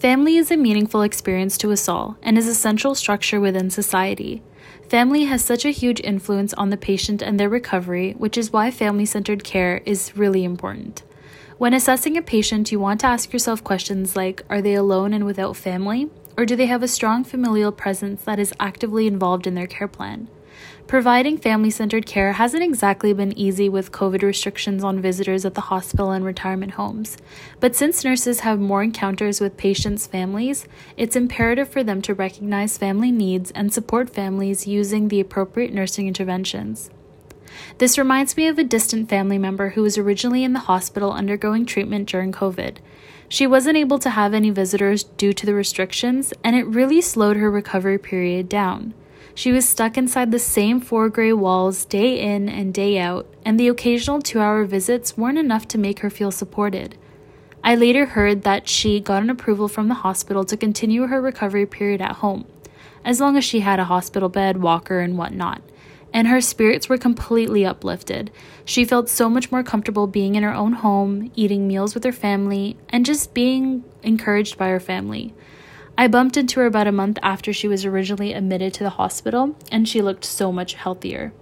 Family is a meaningful experience to us all and is a central structure within society. Family has such a huge influence on the patient and their recovery, which is why family centered care is really important. When assessing a patient, you want to ask yourself questions like Are they alone and without family? Or do they have a strong familial presence that is actively involved in their care plan? Providing family centered care hasn't exactly been easy with COVID restrictions on visitors at the hospital and retirement homes. But since nurses have more encounters with patients' families, it's imperative for them to recognize family needs and support families using the appropriate nursing interventions. This reminds me of a distant family member who was originally in the hospital undergoing treatment during COVID. She wasn't able to have any visitors due to the restrictions, and it really slowed her recovery period down. She was stuck inside the same four gray walls day in and day out, and the occasional two hour visits weren't enough to make her feel supported. I later heard that she got an approval from the hospital to continue her recovery period at home, as long as she had a hospital bed, walker, and whatnot. And her spirits were completely uplifted. She felt so much more comfortable being in her own home, eating meals with her family, and just being encouraged by her family. I bumped into her about a month after she was originally admitted to the hospital, and she looked so much healthier.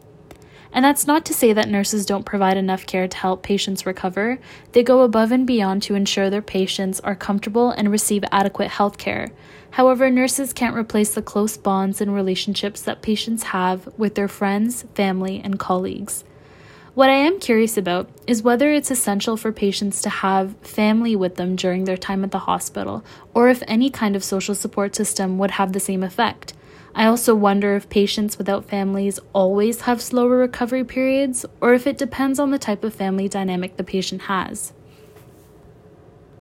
And that's not to say that nurses don't provide enough care to help patients recover. They go above and beyond to ensure their patients are comfortable and receive adequate health care. However, nurses can't replace the close bonds and relationships that patients have with their friends, family, and colleagues. What I am curious about is whether it's essential for patients to have family with them during their time at the hospital, or if any kind of social support system would have the same effect. I also wonder if patients without families always have slower recovery periods, or if it depends on the type of family dynamic the patient has.